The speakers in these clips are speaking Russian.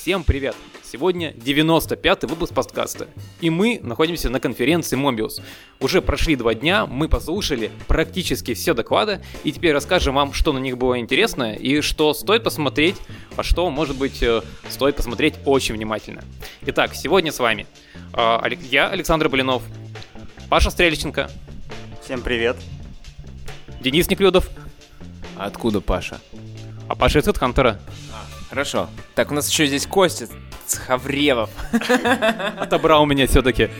Всем привет! Сегодня 95-й выпуск подкаста, и мы находимся на конференции Mobius. Уже прошли два дня, мы послушали практически все доклады, и теперь расскажем вам, что на них было интересно, и что стоит посмотреть, а что, может быть, э, стоит посмотреть очень внимательно. Итак, сегодня с вами э, я, Александр Блинов, Паша Стрельченко. Всем привет. Денис Неклюдов. откуда Паша? А Паша из Хантера. Хорошо. Так, у нас еще здесь Костя Цхавревов. Отобрал меня все-таки.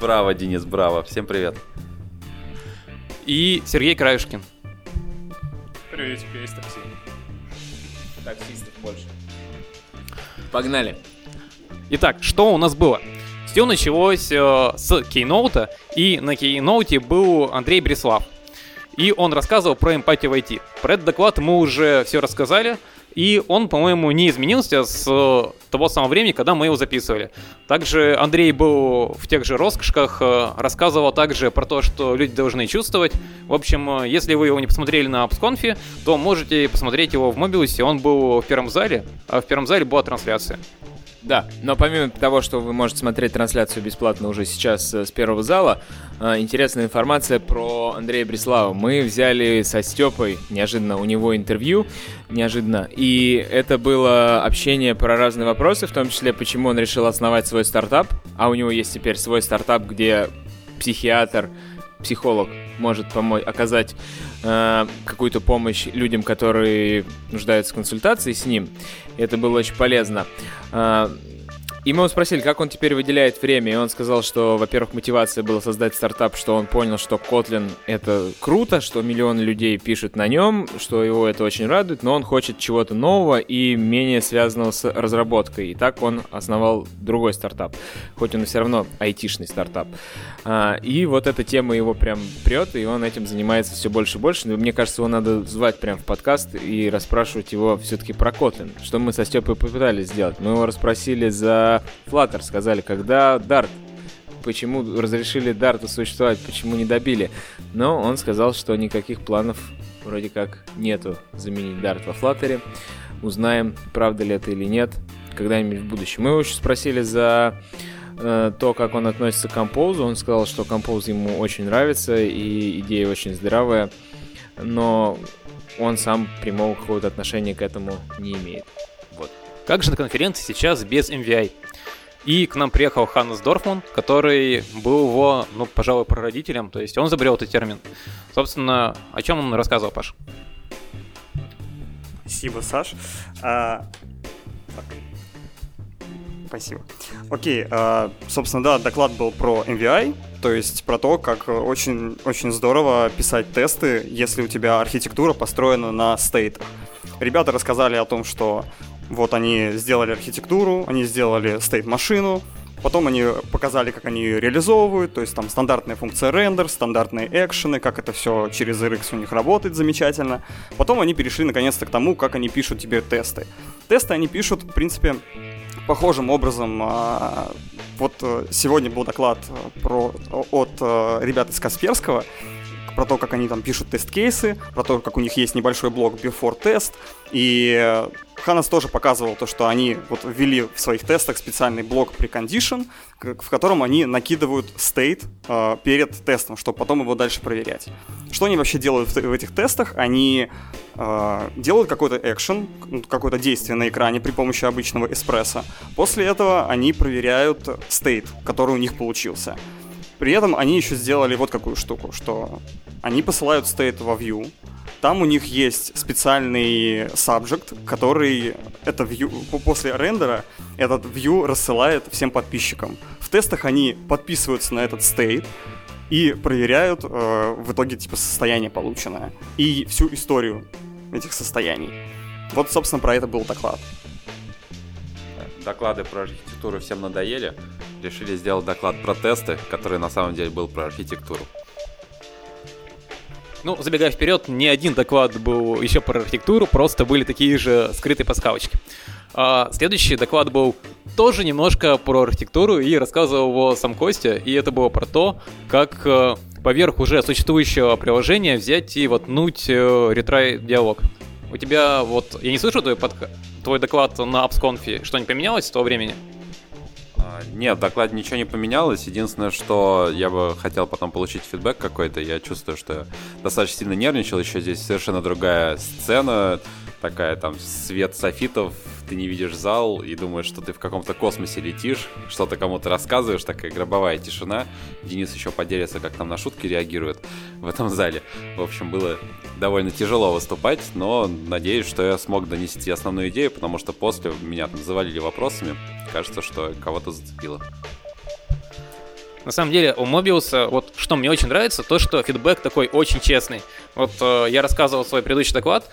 Браво, Денис, браво. Всем привет. И Сергей Краюшкин. Приветик, я из такси. Таксистов больше. Погнали. Итак, что у нас было? Все началось э, с кейноута, и на кейноуте был Андрей Бреслав. И он рассказывал про эмпатию в IT. Про этот доклад мы уже все рассказали. И он, по-моему, не изменился с э, того самого времени, когда мы его записывали. Также Андрей был в тех же роскошках, э, рассказывал также про то, что люди должны чувствовать. В общем, э, если вы его не посмотрели на AppsConf, то можете посмотреть его в Мобилусе. Он был в первом зале, а в первом зале была трансляция. Да, но помимо того, что вы можете смотреть трансляцию бесплатно уже сейчас с первого зала, интересная информация про Андрея Бреслава. Мы взяли со Степой неожиданно у него интервью, неожиданно, и это было общение про разные вопросы, в том числе, почему он решил основать свой стартап, а у него есть теперь свой стартап, где психиатр, психолог может помочь, оказать э, какую-то помощь людям, которые нуждаются в консультации с ним. Это было очень полезно. Э, и мы его спросили, как он теперь выделяет время, и он сказал, что, во-первых, мотивация была создать стартап, что он понял, что Kotlin — это круто, что миллион людей пишут на нем, что его это очень радует, но он хочет чего-то нового и менее связанного с разработкой. И так он основал другой стартап, хоть он и все равно айтишный стартап. А, и вот эта тема его прям прет, и он этим занимается все больше и больше. Но мне кажется, его надо звать прям в подкаст и расспрашивать его все-таки про Kotlin, что мы со Степой попытались сделать. Мы его расспросили за Flutter сказали, когда Dart почему разрешили Дарту существовать, почему не добили. Но он сказал, что никаких планов вроде как нету заменить Дарт во Флаттере. Узнаем, правда ли это или нет, когда-нибудь в будущем. Мы его еще спросили за э, то, как он относится к композу. Он сказал, что композ ему очень нравится и идея очень здравая, но он сам прямого какого-то отношения к этому не имеет. Как же на конференции сейчас без MVI? И к нам приехал Ханнес Дорфман, который был его, ну, пожалуй, прародителем, то есть он изобрел этот термин. Собственно, о чем он рассказывал, Паш? Спасибо, Саш. А... Спасибо. Окей, а, собственно, да, доклад был про MVI, то есть про то, как очень, очень здорово писать тесты, если у тебя архитектура построена на стейтах. Ребята рассказали о том, что вот они сделали архитектуру, они сделали стейт-машину, потом они показали, как они ее реализовывают, то есть там стандартная функция рендер, стандартные экшены, как это все через RX у них работает замечательно. Потом они перешли наконец-то к тому, как они пишут теперь тесты. Тесты они пишут, в принципе, похожим образом. А, вот э, сегодня был доклад про, от э, ребят из Касперского, про то, как они там пишут тест-кейсы, про то, как у них есть небольшой блок before test. И Ханас тоже показывал то, что они вот ввели в своих тестах специальный блок precondition, в котором они накидывают state э, перед тестом, чтобы потом его дальше проверять. Что они вообще делают в, в этих тестах? Они э, делают какой-то экшен, какое-то действие на экране при помощи обычного эспрессо. После этого они проверяют state, который у них получился. При этом они еще сделали вот какую штуку, что они посылают state во view, там у них есть специальный subject, который это view, после рендера этот view рассылает всем подписчикам. В тестах они подписываются на этот state и проверяют э, в итоге типа состояние полученное и всю историю этих состояний. Вот, собственно, про это был доклад. Доклады про архитектуру всем надоели решили сделать доклад про тесты, который на самом деле был про архитектуру. Ну, забегая вперед, не один доклад был еще про архитектуру, просто были такие же скрытые подсказочки. А следующий доклад был тоже немножко про архитектуру и рассказывал его сам Костя, и это было про то, как э, поверх уже существующего приложения взять и воткнуть э, ретрай диалог. У тебя вот, я не слышу твой, подка... твой доклад на AppsConf, что-нибудь поменялось с того времени? А, Нет, в докладе ничего не поменялось. Единственное, что я бы хотел потом получить фидбэк какой-то. Я чувствую, что я достаточно сильно нервничал. Еще здесь совершенно другая сцена. Такая там свет софитов, ты не видишь зал и думаешь, что ты в каком-то космосе летишь, что-то кому-то рассказываешь, такая гробовая тишина. Денис еще поделится, как там на шутки реагирует в этом зале. В общем, было довольно тяжело выступать, но надеюсь, что я смог донести основную идею, потому что после меня там завалили вопросами. Кажется, что кого-то зацепило. На самом деле у Mobius, вот что мне очень нравится, то, что фидбэк такой очень честный. Вот э, я рассказывал свой предыдущий доклад,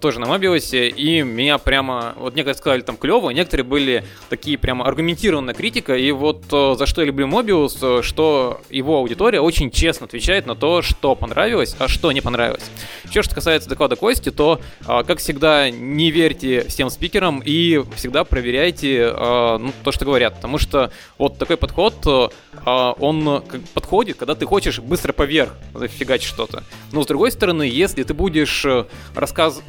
тоже на Mobius, и меня прямо, вот некоторые сказали там клево, некоторые были такие прямо аргументированная критика, и вот э, за что я люблю Mobius, э, что его аудитория очень честно отвечает на то, что понравилось, а что не понравилось. Еще что касается доклада Кости, то, э, как всегда, не верьте всем спикерам и всегда проверяйте э, ну, то, что говорят, потому что вот такой подход, э, он э, подходит, когда ты хочешь быстро поверх зафигачить что-то. Но с другой стороны, если ты будешь э, рассказ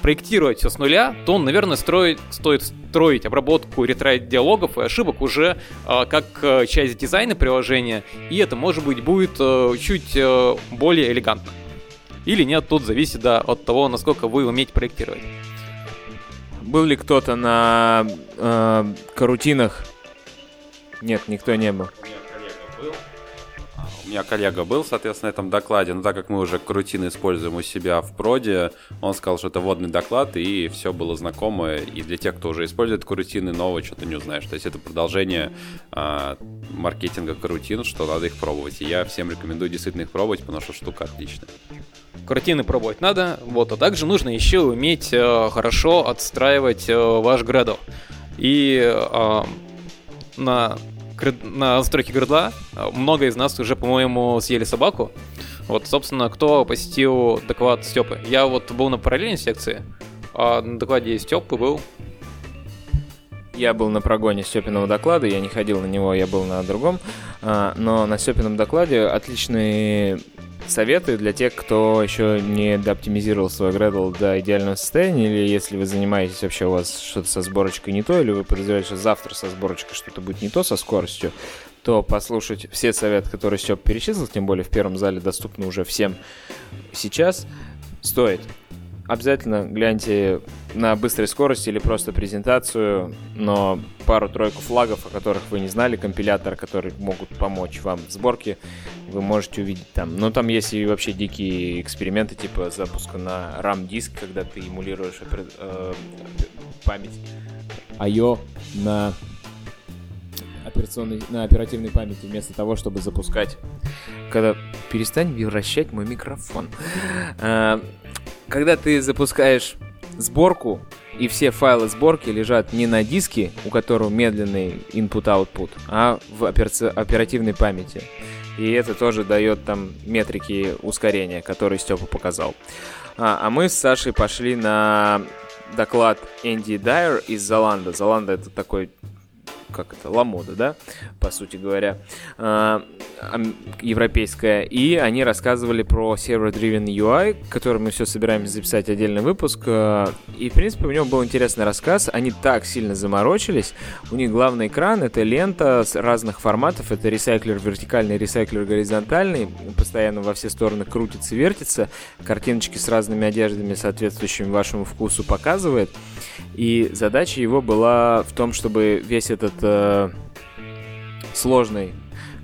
проектировать все с нуля, то, наверное, строить, стоит строить обработку ретрайт диалогов и ошибок уже э, как часть дизайна приложения, и это, может быть, будет э, чуть э, более элегантно. Или нет, тут зависит да, от того, насколько вы умеете проектировать. Был ли кто-то на э, карутинах? Нет, никто не был. У меня коллега был, соответственно, на этом докладе, но так как мы уже карутины используем у себя в проде, он сказал, что это водный доклад, и все было знакомо. И для тех, кто уже использует карутины, нового что-то не узнаешь. То есть это продолжение а, маркетинга карутин, что надо их пробовать. И я всем рекомендую действительно их пробовать, потому что штука отличная. Карутины пробовать надо, вот, а также нужно еще уметь э, хорошо отстраивать э, ваш градл. И э, на на настройке гридла много из нас уже, по-моему, съели собаку. Вот, собственно, кто посетил доклад Степы? Я вот был на параллельной секции, а на докладе Степы был я был на прогоне Степиного доклада, я не ходил на него, я был на другом. Но на Степином докладе отличные советы для тех, кто еще не дооптимизировал свой Gradle до идеального состояния, или если вы занимаетесь вообще у вас что-то со сборочкой не то, или вы подозреваете, что завтра со сборочкой что-то будет не то со скоростью, то послушать все советы, которые Степ перечислил, тем более в первом зале доступны уже всем сейчас, стоит обязательно гляньте на быстрой скорости или просто презентацию, но пару-тройку флагов, о которых вы не знали, компилятор, которые могут помочь вам в сборке, вы можете увидеть там. Но там есть и вообще дикие эксперименты, типа запуска на RAM-диск, когда ты эмулируешь э, память I.O. на операционной, на оперативной памяти вместо того, чтобы запускать. Когда перестань вращать мой микрофон. Когда ты запускаешь сборку, и все файлы сборки лежат не на диске, у которого медленный input-output, а в оперативной памяти. И это тоже дает там метрики ускорения, которые Степа показал. А, а мы с Сашей пошли на доклад Энди Дайер из Золанда. Золанда это такой как это, Ламода, да, по сути говоря, э, европейская, и они рассказывали про Server-Driven UI, который мы все собираемся записать отдельный выпуск, э, и, в принципе, у него был интересный рассказ, они так сильно заморочились, у них главный экран — это лента с разных форматов, это ресайклер вертикальный, ресайклер горизонтальный, постоянно во все стороны крутится, вертится, картиночки с разными одеждами, соответствующими вашему вкусу показывает, и задача его была в том, чтобы весь этот э, сложный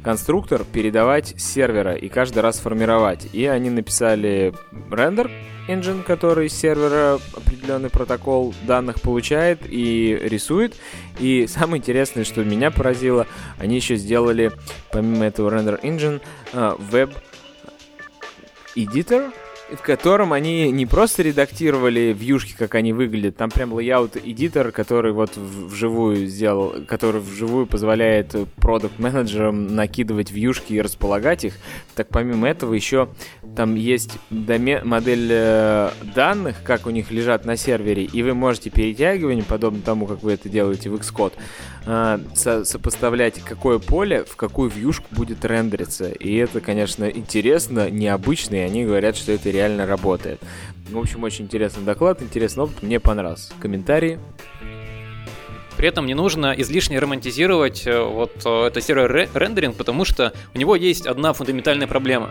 конструктор передавать сервера и каждый раз формировать. И они написали рендер engine, который с сервера определенный протокол данных получает и рисует. И самое интересное, что меня поразило, они еще сделали, помимо этого рендер engine, э, editor, в котором они не просто редактировали вьюшки, как они выглядят, там прям layout эдитор, который вот вживую сделал, который вживую позволяет продукт-менеджерам накидывать вьюшки и располагать их. Так помимо этого еще там есть домен, модель э, данных, как у них лежат на сервере, и вы можете перетягивание, подобно тому, как вы это делаете в Xcode, э, со сопоставлять, какое поле в какую вьюшку будет рендериться. И это, конечно, интересно, необычно, и они говорят, что это реально работает. В общем, очень интересный доклад, интересный опыт, мне понравился. Комментарии? При этом не нужно излишне романтизировать э, вот э, это сервер рендеринг, потому что у него есть одна фундаментальная проблема.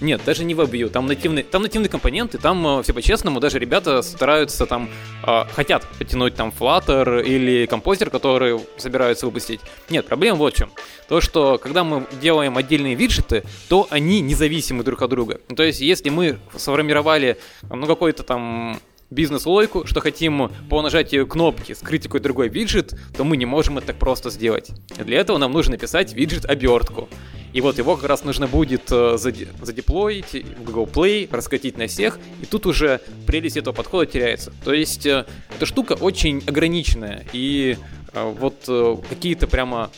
Нет, даже не WebView, там нативные, там нативные компоненты, там э, все по-честному, даже ребята стараются там, э, хотят потянуть там Flutter или композер, который собираются выпустить. Нет, проблема вот в чем. То, что когда мы делаем отдельные виджеты, то они независимы друг от друга. То есть, если мы сформировали ну, какой-то там бизнес-логику, что хотим по нажатию кнопки скрыть какой-то другой виджет, то мы не можем это так просто сделать. Для этого нам нужно написать виджет-обертку. И вот его как раз нужно будет э, задеплоить в Google Play, раскатить на всех, и тут уже прелесть этого подхода теряется. То есть э, эта штука очень ограниченная, и э, вот какие-то прямо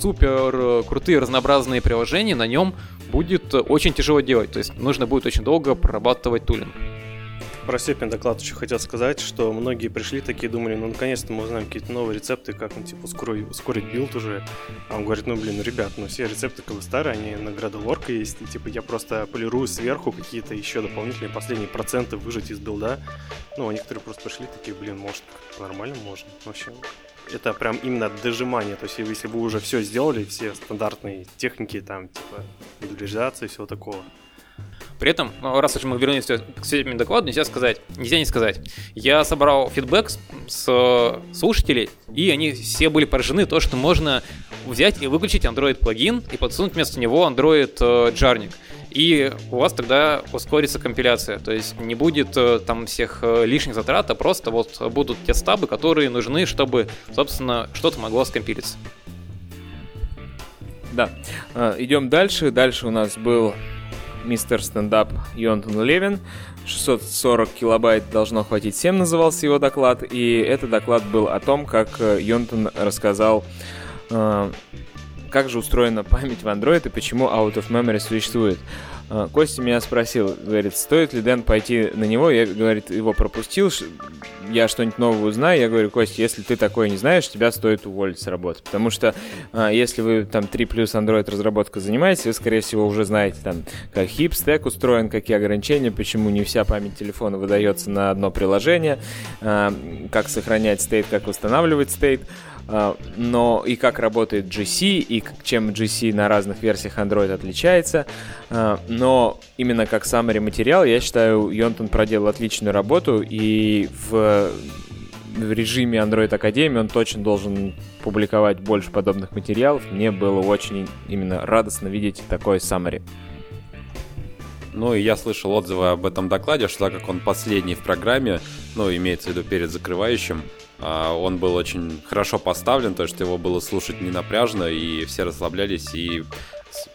супер крутые разнообразные приложения на нем будет очень тяжело делать. То есть нужно будет очень долго прорабатывать tooling про Степин доклад еще хотел сказать, что многие пришли такие, думали, ну наконец-то мы узнаем какие-то новые рецепты, как ну, типа ускорить, ускорить build уже. А он говорит, ну блин, ребят, ну все рецепты как бы старые, они на Gradle.org есть, и типа я просто полирую сверху какие-то еще дополнительные последние проценты выжать из build а. Ну, а некоторые просто пришли такие, блин, может, нормально можно. В общем, это прям именно дожимание. То есть, если вы уже все сделали, все стандартные техники, там, типа, индивидуализации и всего такого, при этом, ну, раз уж мы вернулись к этим докладу, нельзя сказать, нельзя не сказать. Я собрал фидбэк с, с слушателей, и они все были поражены то, что можно взять и выключить Android плагин и подсунуть вместо него Android э, Jarnik. И у вас тогда ускорится компиляция. То есть не будет э, там всех э, лишних затрат, а просто вот будут те стабы, которые нужны, чтобы, собственно, что-то могло скомпилиться. Да. Идем дальше. Дальше у нас был мистер стендап Йонтон Левин. 640 килобайт должно хватить всем, назывался его доклад. И этот доклад был о том, как э, Йонтон рассказал, э, как же устроена память в Android и почему Out of Memory существует. А, Костя меня спросил, говорит, стоит ли Дэн пойти на него? Я, говорит, его пропустил, я что-нибудь новое узнаю. Я говорю, Костя, если ты такое не знаешь, тебя стоит уволить с работы. Потому что а, если вы там 3 плюс Android разработка занимаетесь, вы, скорее всего, уже знаете, там, как хип стек устроен, какие ограничения, почему не вся память телефона выдается на одно приложение, а, как сохранять стейт, как восстанавливать стейт. А, но и как работает GC, и чем GC на разных версиях Android отличается. А, но именно как summary материал, я считаю, Йонтон проделал отличную работу, и в в режиме Android Академии он точно должен публиковать больше подобных материалов. Мне было очень именно радостно видеть такой summary. Ну и я слышал отзывы об этом докладе, что так как он последний в программе, ну имеется в виду перед закрывающим, он был очень хорошо поставлен, то что его было слушать не напряжно, и все расслаблялись и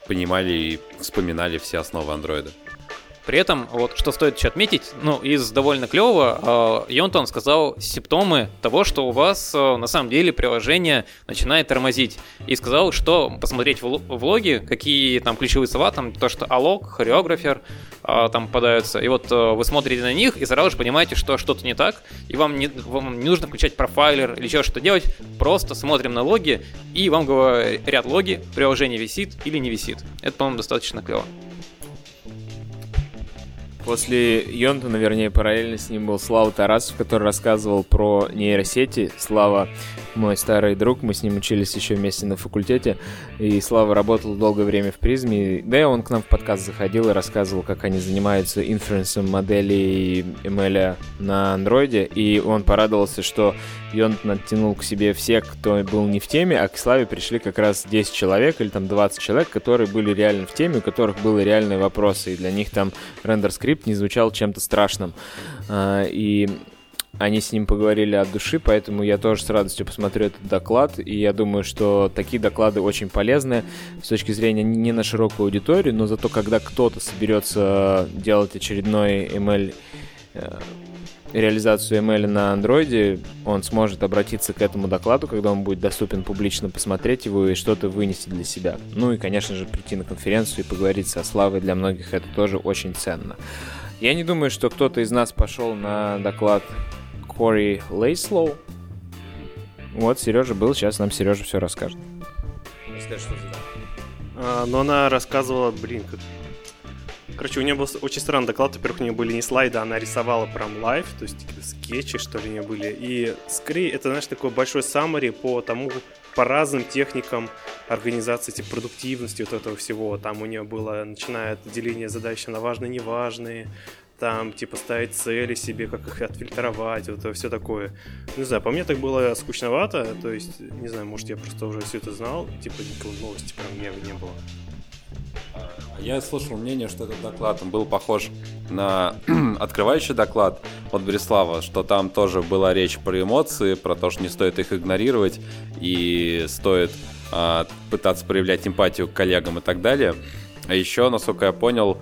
понимали и вспоминали все основы андроида. При этом, вот что стоит еще отметить, ну, из довольно клевого, э, Йонтон сказал симптомы того, что у вас э, на самом деле приложение начинает тормозить. И сказал, что посмотреть в, в логи, какие там ключевые слова, там то, что алог, хореографер э, там попадаются. И вот вы смотрите на них и сразу же понимаете, что что-то не так, и вам не, вам не нужно включать профайлер или еще что-то делать. Просто смотрим на логи, и вам говорят логи, приложение висит или не висит. Это, по-моему, достаточно клево. После Йонтона, вернее, параллельно с ним был Слава Тарасов, который рассказывал про нейросети. Слава мой старый друг, мы с ним учились еще вместе на факультете, и Слава работал долгое время в призме, да и он к нам в подкаст заходил и рассказывал, как они занимаются инференсом моделей ML на андроиде, и он порадовался, что Йонтон оттянул к себе всех, кто был не в теме, а к Славе пришли как раз 10 человек или там 20 человек, которые были реально в теме, у которых были реальные вопросы, и для них там рендер-скрипт не звучал чем-то страшным. А, и они с ним поговорили от души, поэтому я тоже с радостью посмотрю этот доклад, и я думаю, что такие доклады очень полезны с точки зрения не на широкую аудиторию, но зато когда кто-то соберется делать очередной ML э, реализацию ML на андроиде, он сможет обратиться к этому докладу, когда он будет доступен публично, посмотреть его и что-то вынести для себя. Ну и, конечно же, прийти на конференцию и поговорить со Славой для многих это тоже очень ценно. Я не думаю, что кто-то из нас пошел на доклад Corey Latislaw. Вот, Сережа был, сейчас нам Сережа все расскажет. Расскажи, что за а, Но она рассказывала, блин, как... Короче, у нее был очень странный доклад. Во-первых, у нее были не слайды, она рисовала прям live, то есть скетчи, что ли, у нее были. И скорее, это, знаешь, такой большой summary по тому, по разным техникам организации, типа продуктивности вот этого всего. Там у нее было, начиная от деления задач на важные, неважные, там, типа, ставить цели себе, как их отфильтровать, вот это все такое. Не знаю, по мне так было скучновато, то есть, не знаю, может, я просто уже все это знал, типа, никакой новости прям не было. Я слышал мнение, что этот доклад он был похож на открывающий доклад от Брислава, что там тоже была речь про эмоции, про то, что не стоит их игнорировать и стоит а, пытаться проявлять эмпатию к коллегам и так далее. А еще, насколько я понял,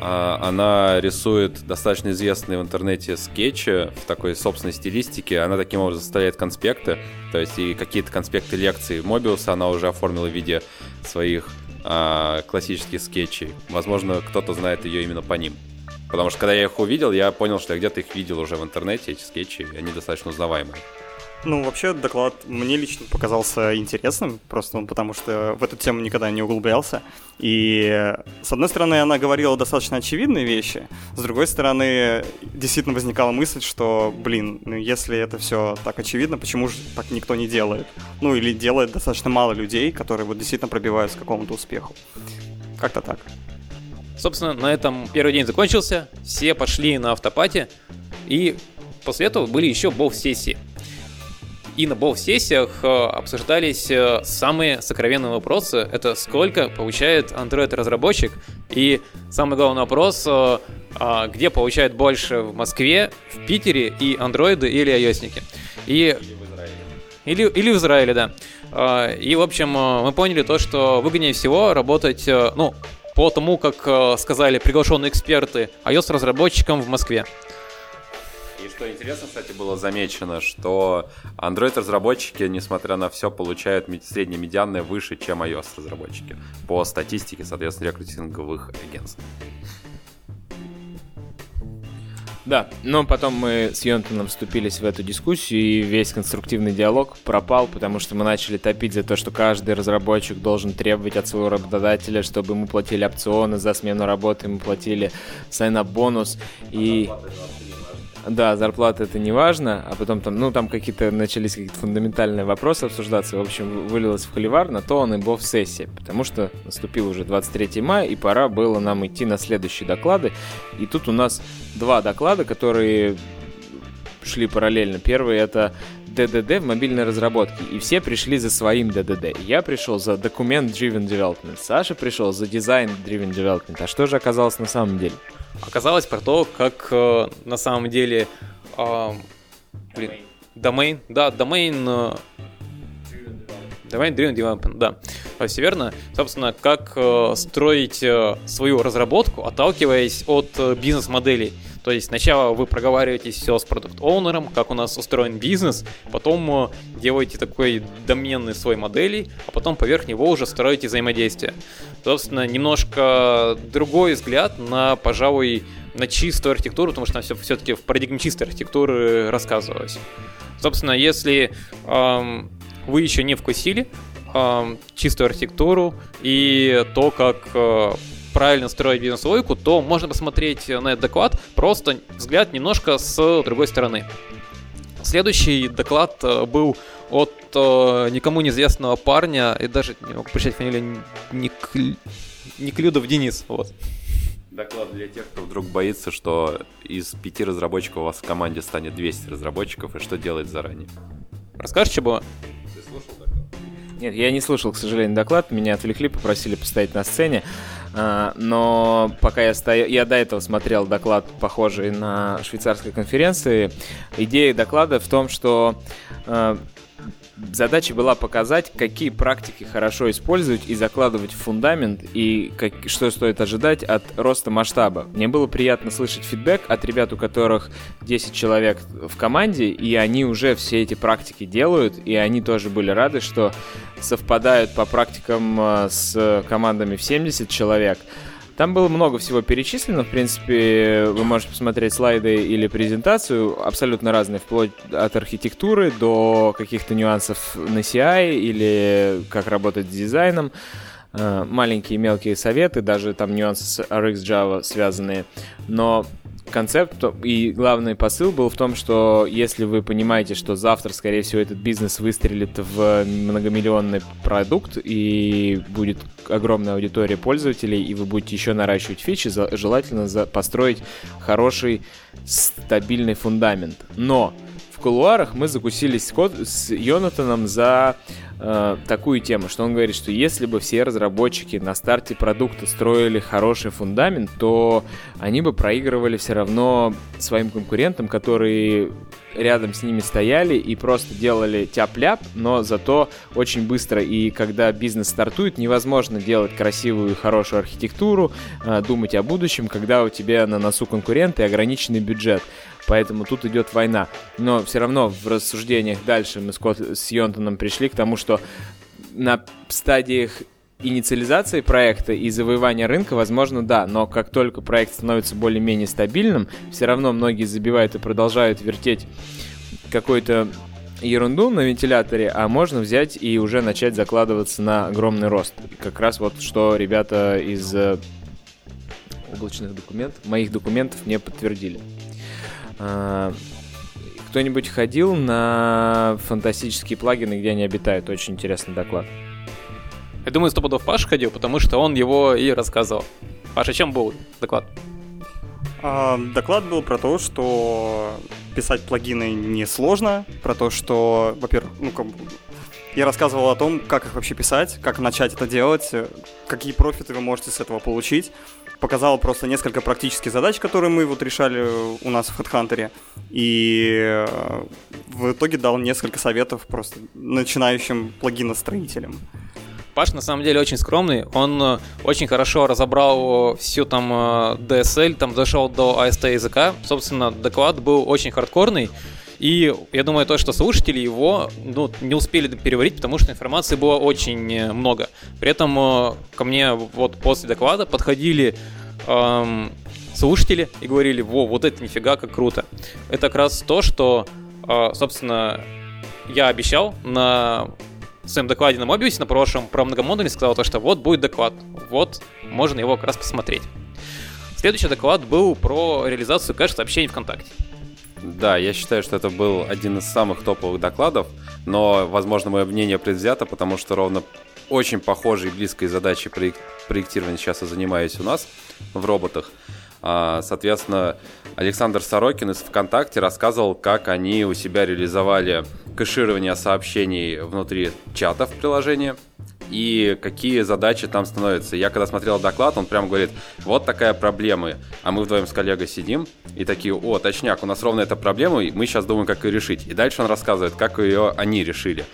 а, она рисует достаточно известные в интернете скетчи в такой собственной стилистике. Она таким образом составляет конспекты, то есть и какие-то конспекты лекций Мобиуса она уже оформила в виде своих а, классических скетчей. Возможно, кто-то знает ее именно по ним. Потому что когда я их увидел, я понял, что я где-то их видел уже в интернете, эти скетчи, они достаточно узнаваемые. Ну, вообще, доклад мне лично показался интересным, просто он потому что в эту тему никогда не углублялся. И, с одной стороны, она говорила достаточно очевидные вещи, с другой стороны, действительно возникала мысль, что, блин, ну, если это все так очевидно, почему же так никто не делает? Ну, или делает достаточно мало людей, которые вот действительно пробиваются к какому-то успеху. Как-то так. Собственно, на этом первый день закончился, все пошли на автопати, и после этого были еще боу-сессии. И на боу-сессиях э, обсуждались э, самые сокровенные вопросы. Это сколько получает Android-разработчик? И самый главный вопрос, э, а, где получает больше в Москве, в Питере и андроиды или ios И... Или, или в Израиле, да. А, и, в общем, мы поняли то, что выгоднее всего работать, ну, по тому, как сказали приглашенные эксперты, iOS-разработчикам в Москве. И что интересно, кстати, было замечено, что Android-разработчики, несмотря на все, получают среднемедианное выше, чем iOS-разработчики по статистике, соответственно, рекрутинговых агентств. Да, но потом мы с Йонтоном вступились в эту дискуссию, и весь конструктивный диалог пропал, потому что мы начали топить за то, что каждый разработчик должен требовать от своего работодателя, чтобы ему платили опционы за смену работы, ему платили сайнап бонус. И... Да, зарплата это не важно, а потом там, ну, там какие-то начались какие-то фундаментальные вопросы обсуждаться. В общем, вылилось в холивар, на то он и был в сессии, потому что наступил уже 23 мая, и пора было нам идти на следующие доклады. И тут у нас два доклада, которые шли параллельно. Первый это DDD в мобильной разработке, и все пришли за своим DDD. Я пришел за Document Driven Development, Саша пришел за Design Driven Development. А что же оказалось на самом деле? Оказалось про то, как э, на самом деле... Э, блин, домен, да, домен... Э, Domain Development, да. Все верно. Собственно, как э, строить э, свою разработку, отталкиваясь от э, бизнес-моделей. То есть сначала вы проговариваете все с продукт-оунером, как у нас устроен бизнес, потом э, делаете такой доменный свой модели, а потом поверх него уже строите взаимодействие. Собственно, немножко другой взгляд на, пожалуй, на чистую архитектуру, потому что все, все-таки в парадигме чистой архитектуры рассказывалось. Собственно, если эм, вы еще не вкусили э, чистую архитектуру и то, как э, правильно строить бизнес-логику, то можно посмотреть на этот доклад, просто взгляд немножко с другой стороны. Следующий доклад э, был от э, никому неизвестного парня, и даже не могу прочитать фамилию, Ник... Никлюдов Денис. Вот. Доклад для тех, кто вдруг боится, что из пяти разработчиков у вас в команде станет 200 разработчиков, и что делать заранее. Расскажешь, что было? Нет, я не слушал, к сожалению, доклад. Меня отвлекли, попросили постоять на сцене. А, но пока я стою, я до этого смотрел доклад, похожий на швейцарской конференции. Идея доклада в том, что а, задача была показать, какие практики хорошо использовать и закладывать в фундамент, и как, что стоит ожидать от роста масштаба. Мне было приятно слышать фидбэк от ребят, у которых 10 человек в команде, и они уже все эти практики делают, и они тоже были рады, что совпадают по практикам э, с командами в 70 человек. Там было много всего перечислено. В принципе, вы можете посмотреть слайды или презентацию, абсолютно разные, вплоть от архитектуры до каких-то нюансов на CI или как работать с дизайном. э, маленькие мелкие советы, даже там нюансы с RX Java связанные, но концепт и главный посыл был в том, что если вы понимаете, что завтра, скорее всего, этот бизнес выстрелит в многомиллионный продукт и будет огромная аудитория пользователей, и вы будете еще наращивать фичи, желательно построить хороший стабильный фундамент. Но в кулуарах мы закусились с, Йонатаном за э, такую тему, что он говорит, что если бы все разработчики на старте продукта строили хороший фундамент, то они бы проигрывали все равно своим конкурентам, которые рядом с ними стояли и просто делали тяп-ляп, но зато очень быстро. И когда бизнес стартует, невозможно делать красивую и хорошую архитектуру, э, думать о будущем, когда у тебя на носу конкуренты и ограниченный бюджет поэтому тут идет война. Но все равно в рассуждениях дальше мы с, Кот, с Йонтоном пришли к тому, что на стадиях инициализации проекта и завоевания рынка, возможно, да, но как только проект становится более-менее стабильным, все равно многие забивают и продолжают вертеть какой-то ерунду на вентиляторе, а можно взять и уже начать закладываться на огромный рост. Как раз вот что ребята из э, облачных документов, моих документов мне подтвердили. А, кто-нибудь ходил на фантастические плагины, где они обитают? Очень интересный доклад. Я думаю, Стопудов Паш ходил, потому что он его и рассказывал. Паша, чем был доклад? А, доклад был про то, что писать плагины несложно, про то, что, во-первых, ну, как я рассказывал о том, как их вообще писать, как начать это делать, какие профиты вы можете с этого получить показал просто несколько практических задач, которые мы вот решали у нас в HeadHunter. И э, в итоге дал несколько советов просто начинающим плагиностроителям. Паш на самом деле очень скромный, он э, очень хорошо разобрал всю там э, DSL, там дошел до AST языка, собственно, доклад был очень хардкорный, и я думаю, то, что слушатели его ну, не успели переварить, потому что информации было очень э, много. При этом э, ко мне вот после доклада подходили эм, слушатели и говорили, во, вот это нифига как круто. Это как раз то, что, э, собственно, я обещал на своем докладе на Mobius на прошлом про многомодульный сказал то, что вот будет доклад, вот можно его как раз посмотреть. Следующий доклад был про реализацию кэш-сообщений ВКонтакте. Да, я считаю, что это был один из самых топовых докладов, но, возможно, мое мнение предвзято, потому что ровно очень похожей и близкой задачей проектирования сейчас я занимаюсь у нас в роботах. А, соответственно, Александр Сорокин из ВКонтакте рассказывал, как они у себя реализовали кэширование сообщений внутри чата в приложении и какие задачи там становятся. Я когда смотрел доклад, он прям говорит, вот такая проблема, а мы вдвоем с коллегой сидим и такие, о, точняк, у нас ровно эта проблема, и мы сейчас думаем, как ее решить. И дальше он рассказывает, как ее они решили.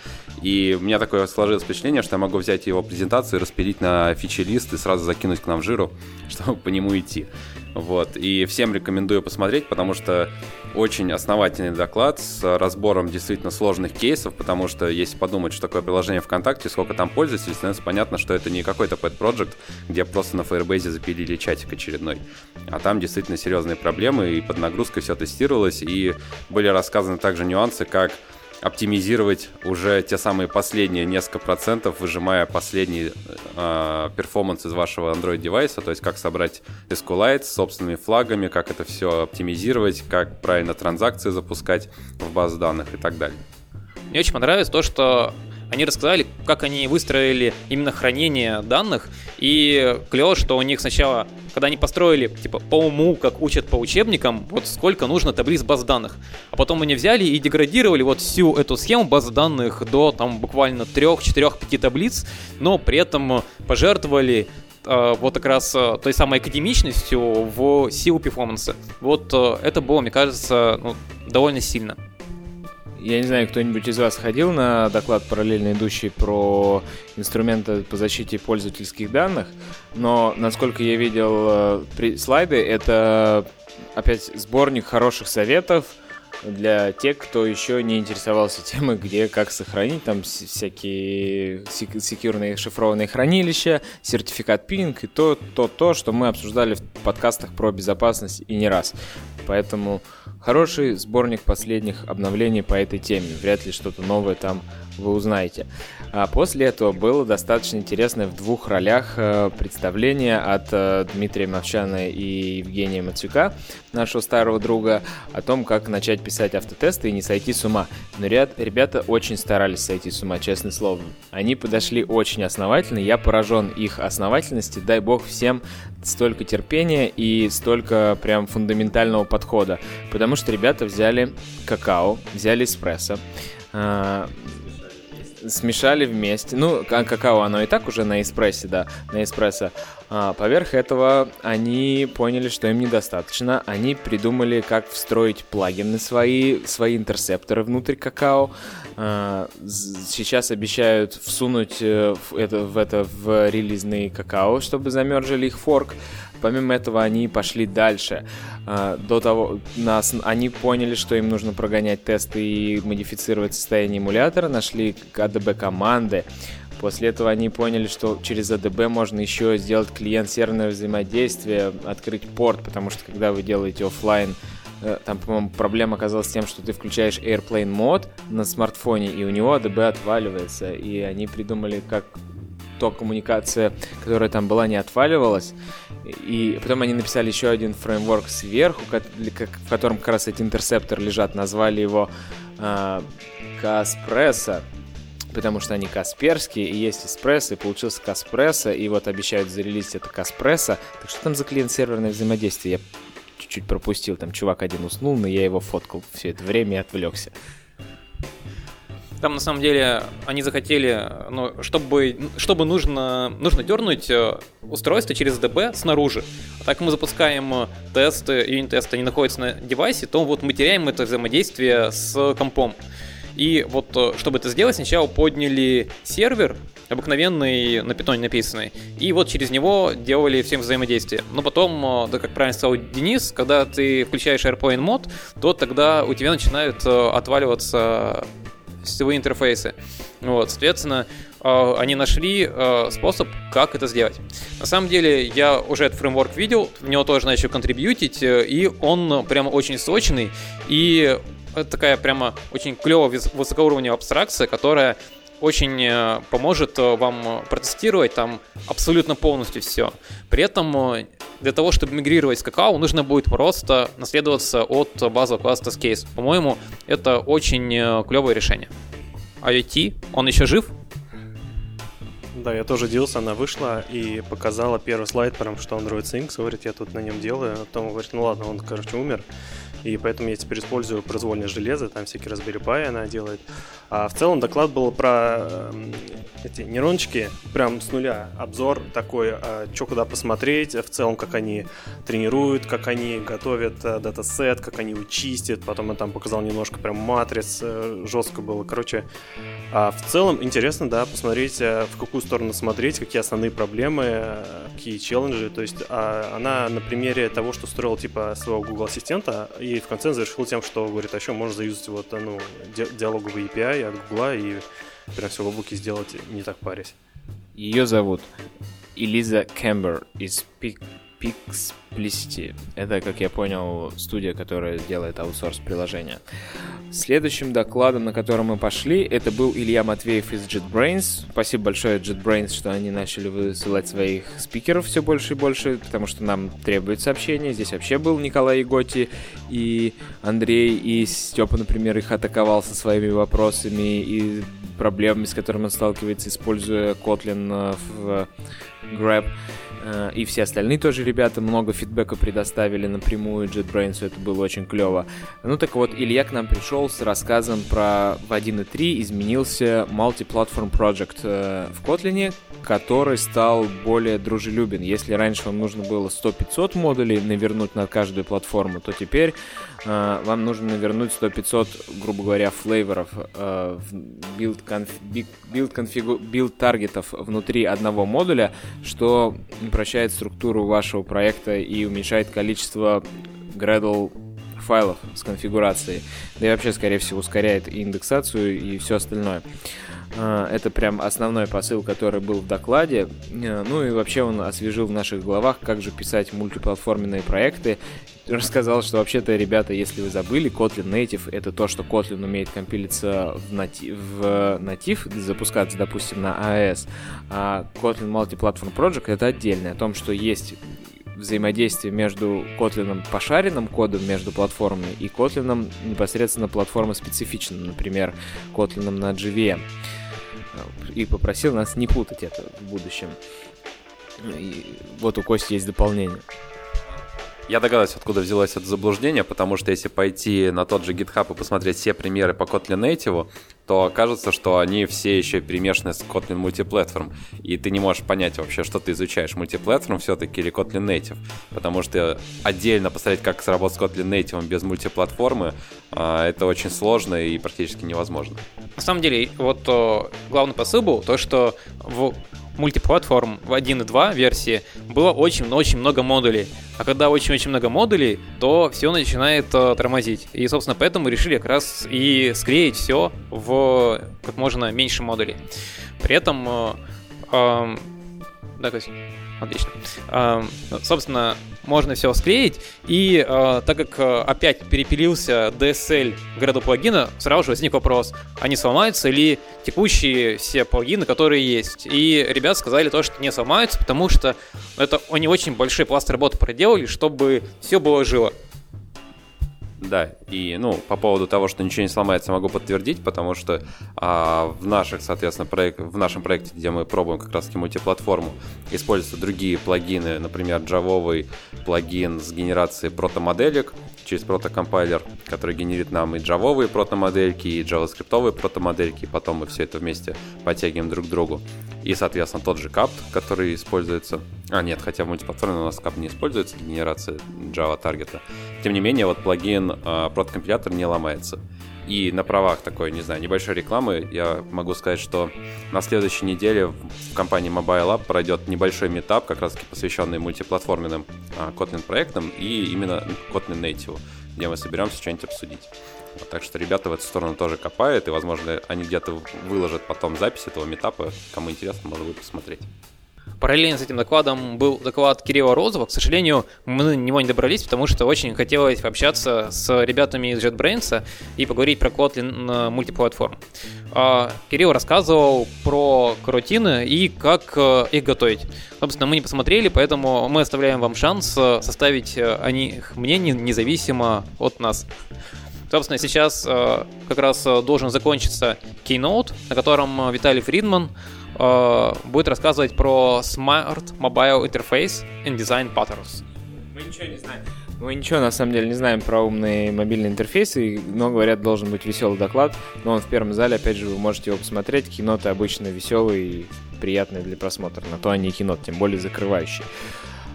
И у меня такое сложилось впечатление, что я могу взять его презентацию, распилить на фичи-лист и сразу закинуть к нам в жиру, чтобы по нему идти. Вот. И всем рекомендую посмотреть, потому что очень основательный доклад с разбором действительно сложных кейсов, потому что если подумать, что такое приложение ВКонтакте, сколько там пользователей, становится понятно, что это не какой-то pet project, где просто на Firebase запилили чатик очередной. А там действительно серьезные проблемы, и под нагрузкой все тестировалось, и были рассказаны также нюансы, как оптимизировать уже те самые последние несколько процентов, выжимая последний э, из вашего Android девайса, то есть как собрать SQLite с собственными флагами, как это все оптимизировать, как правильно транзакции запускать в базу данных и так далее. Мне очень понравилось то, что они рассказали, как они выстроили именно хранение данных, и клево, что у них сначала, когда они построили, типа, по уму, как учат по учебникам, вот сколько нужно таблиц баз данных, а потом они взяли и деградировали вот всю эту схему баз данных до, там, буквально 3, 4, 5 таблиц, но при этом пожертвовали э, вот как раз э, той самой академичностью в силу перформанса. Вот э, это было, мне кажется, ну, довольно сильно. Я не знаю, кто-нибудь из вас ходил на доклад параллельно идущий про инструменты по защите пользовательских данных, но, насколько я видел э, слайды, это опять сборник хороших советов для тех, кто еще не интересовался темой, где как сохранить там всякие секьюрные шифрованные хранилища, сертификат пинг и то, то, то, что мы обсуждали в подкастах про безопасность и не раз. Поэтому хороший сборник последних обновлений по этой теме. Вряд ли что-то новое там вы узнаете. А после этого было достаточно интересное в двух ролях э, представление от э, Дмитрия Мовчана и Евгения Мацюка, нашего старого друга, о том, как начать писать автотесты и не сойти с ума. Но ряд, ребята очень старались сойти с ума, честное слово. Они подошли очень основательно, я поражен их основательности. Дай бог всем столько терпения и столько прям фундаментального подхода. Потому что ребята взяли какао, взяли эспрессо, э, смешали вместе. Ну, какао оно и так уже на эспрессе, да, на эспрессо. А, поверх этого они поняли, что им недостаточно. Они придумали, как встроить плагины свои, свои интерсепторы внутрь какао. А, сейчас обещают всунуть э, это, в это в релизный какао, чтобы замержили их форк. Помимо этого, они пошли дальше. А, до того, нас, они поняли, что им нужно прогонять тесты и модифицировать состояние эмулятора, нашли ADB команды. После этого они поняли, что через ADB можно еще сделать клиент-серверное взаимодействие, открыть порт, потому что когда вы делаете офлайн, э, там, по-моему, проблема оказалась тем, что ты включаешь Airplane мод на смартфоне, и у него ADB отваливается. И они придумали, как то коммуникация, которая там была, не отваливалась. И потом они написали еще один фреймворк сверху, в котором как раз эти интерсепторы лежат, назвали его э, Каспресса, потому что они касперские, и есть эспрессо, и получился Каспресса, и вот обещают зарелизить это Каспресса. Так что там за клиент-серверное взаимодействие? Я чуть-чуть пропустил, там чувак один уснул, но я его фоткал все это время и отвлекся. Там на самом деле они захотели, ну, чтобы, чтобы нужно, нужно дернуть э, устройство через DB снаружи. А так мы запускаем э, тесты, юнит-тесты, они находятся на девайсе, то вот мы теряем это взаимодействие с компом. И вот, э, чтобы это сделать, сначала подняли сервер, обыкновенный, на питоне написанный, и вот через него делали всем взаимодействие. Но потом, да как правильно сказал Денис, когда ты включаешь AirPlane мод, то тогда у тебя начинают отваливаться сетевые интерфейсы. Вот, соответственно, э, они нашли э, способ, как это сделать. На самом деле, я уже этот фреймворк видел, в него тоже начал контрибьютить, э, и он прямо очень сочный, и это такая прямо очень клевая высокоуровневая абстракция, которая очень поможет вам протестировать там абсолютно полностью все. При этом для того, чтобы мигрировать с какао, нужно будет просто наследоваться от базового класса TestCase. По-моему, это очень клевое решение. IoT, он еще жив? Да, я тоже делался, она вышла и показала первый слайд, прям что Android Things, говорит, я тут на нем делаю, а потом говорит, ну ладно, он, короче, умер, и поэтому я теперь использую произвольное железо, там всякие Raspberry Pi она делает. А в целом доклад был про э, эти нейрончики, прям с нуля. Обзор такой, э, что куда посмотреть, в целом, как они тренируют, как они готовят э, датасет, как они его чистят. Потом я там показал немножко прям матриц, э, жестко было. Короче, э, в целом интересно, да, посмотреть, э, в какую сторону смотреть, какие основные проблемы, какие челленджи. То есть э, она на примере того, что строил типа своего Google Ассистента, и в конце завершил тем, что говорит, а еще можно заюзать вот, ну, ди- диалоговый API от Гугла и прям все в облаке сделать, не так парясь. Ее зовут Элиза Кэмбер из Пик Pixplicity. Это, как я понял, студия, которая делает аутсорс приложения. Следующим докладом, на котором мы пошли, это был Илья Матвеев из JetBrains. Спасибо большое JetBrains, что они начали высылать своих спикеров все больше и больше, потому что нам требуется общение. Здесь вообще был Николай Иготи и Андрей, и Степа, например, их атаковал со своими вопросами и проблемами, с которыми он сталкивается, используя Kotlin в Grab. Э, и все остальные тоже ребята много фидбэка предоставили напрямую JetBrains, это было очень клево. Ну так вот, Илья к нам пришел с рассказом про в 1.3 изменился Multi-Platform Project э, в Kotlin, который стал более дружелюбен. Если раньше вам нужно было 100-500 модулей навернуть на каждую платформу, то теперь э, вам нужно навернуть 100-500, грубо говоря, flavor ов, э, build, conf, build, config у, build target ов внутри одного модуля, что упрощает структуру вашего проекта и уменьшает количество Gradle файлов с конфигурацией. Да и вообще, скорее всего, ускоряет и индексацию, и все остальное. Э, Это прям основной посыл, который был в докладе. Э, Ну и вообще он освежил в наших головах, как же писать мультиплатформенные проекты. Рассказал, что вообще-то, ребята, если вы забыли, Kotlin Native — это то, что Kotlin умеет компилиться в, нати- в натив, запускаться, допустим, на AES, а Kotlin Multiplatform Project — это отдельное, о том, что есть взаимодействие между Kotlin пошаренным кодом между платформами и Kotlin непосредственно платформа специфичным, например, Kotlin на JVM. И попросил нас не путать это в будущем. И вот у Кости есть дополнение. Я догадываюсь, откуда взялось это заблуждение, потому что если пойти на тот же GitHub и посмотреть все примеры по Kotlin Native, то окажется, что они все еще перемешаны с Kotlin Multiplatform, и ты не можешь понять вообще, что ты изучаешь, Multiplatform все-таки или Kotlin Native, потому что отдельно посмотреть, как сработать с Kotlin Native без мультиплатформы, а, это очень сложно и практически невозможно. На самом деле, вот э, главный посыл был то, что в мультиплатформ в 1.2 версии было очень-очень много модулей. А когда очень-очень много модулей, то все начинает э, тормозить. И, собственно, поэтому решили как раз и склеить все в как можно меньше модулей. При этом... э, эм, да, Кость? Отлично. Эм, собственно, можно все склеить, и э, так как э, опять перепилился DSL граду плагина, сразу же возник вопрос, они сломаются или текущие все плагины, которые есть. И ребят сказали то, что не сломаются, потому что это они очень большой пласт работы проделали, чтобы все было живо. Да, и, ну, по поводу того, что ничего не сломается, могу подтвердить, потому что а, в наших, соответственно, проект, в нашем проекте, где мы пробуем как раз-таки мультиплатформу, используются другие плагины, например, джавовый плагин с генерацией протомоделек через протокомпайлер, который генерит нам и джавовые протомодельки, и джаваскриптовые протомодельки, и потом мы все это вместе подтягиваем друг к другу. И, соответственно, тот же капт, который используется... А, нет, хотя в мультиплатформе у нас капт не используется для генерации Java таргета. Тем не менее, вот плагин э, протокомпилятор не ломается. И на правах такой, не знаю, небольшой рекламы я могу сказать, что на следующей неделе в компании Mobile Lab пройдет небольшой метап, как раз посвященный мультиплатформенным а, Kotlin проектам и именно Kotlin Native, где мы соберемся что-нибудь обсудить. Вот, так что ребята в эту сторону тоже копают, и, возможно, они где-то выложат потом запись этого метапа. Кому интересно, можно будет посмотреть. Параллельно с этим докладом был доклад Кирилла Розова. К сожалению, мы до него не добрались, потому что очень хотелось пообщаться с ребятами из JetBrains и поговорить про Kotlin мультиплатформ. А, Кирилл рассказывал про карутины и как э, их готовить. Собственно, мы не посмотрели, поэтому мы оставляем вам шанс э, составить э, о них мнение независимо от нас. Собственно, сейчас как раз должен закончиться Keynote, на котором Виталий Фридман э, будет рассказывать про Smart Mobile Interface and Design Patterns. Мы ничего не знаем. Мы ничего на самом деле не знаем про умные мобильные интерфейсы, но говорят, должен быть веселый доклад. Но он в первом зале, опять же, вы можете его посмотреть. Киноты обычно веселые и приятные для просмотра. На то они и кино, тем более закрывающие.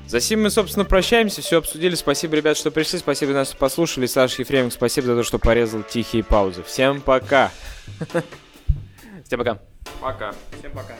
За сим мы, собственно, прощаемся, все обсудили. Спасибо, ребят, что пришли. Спасибо, нас послушали. Саша Ефремов, спасибо за то, что порезал тихие паузы. Всем пока. Всем пока. Пока. Всем пока.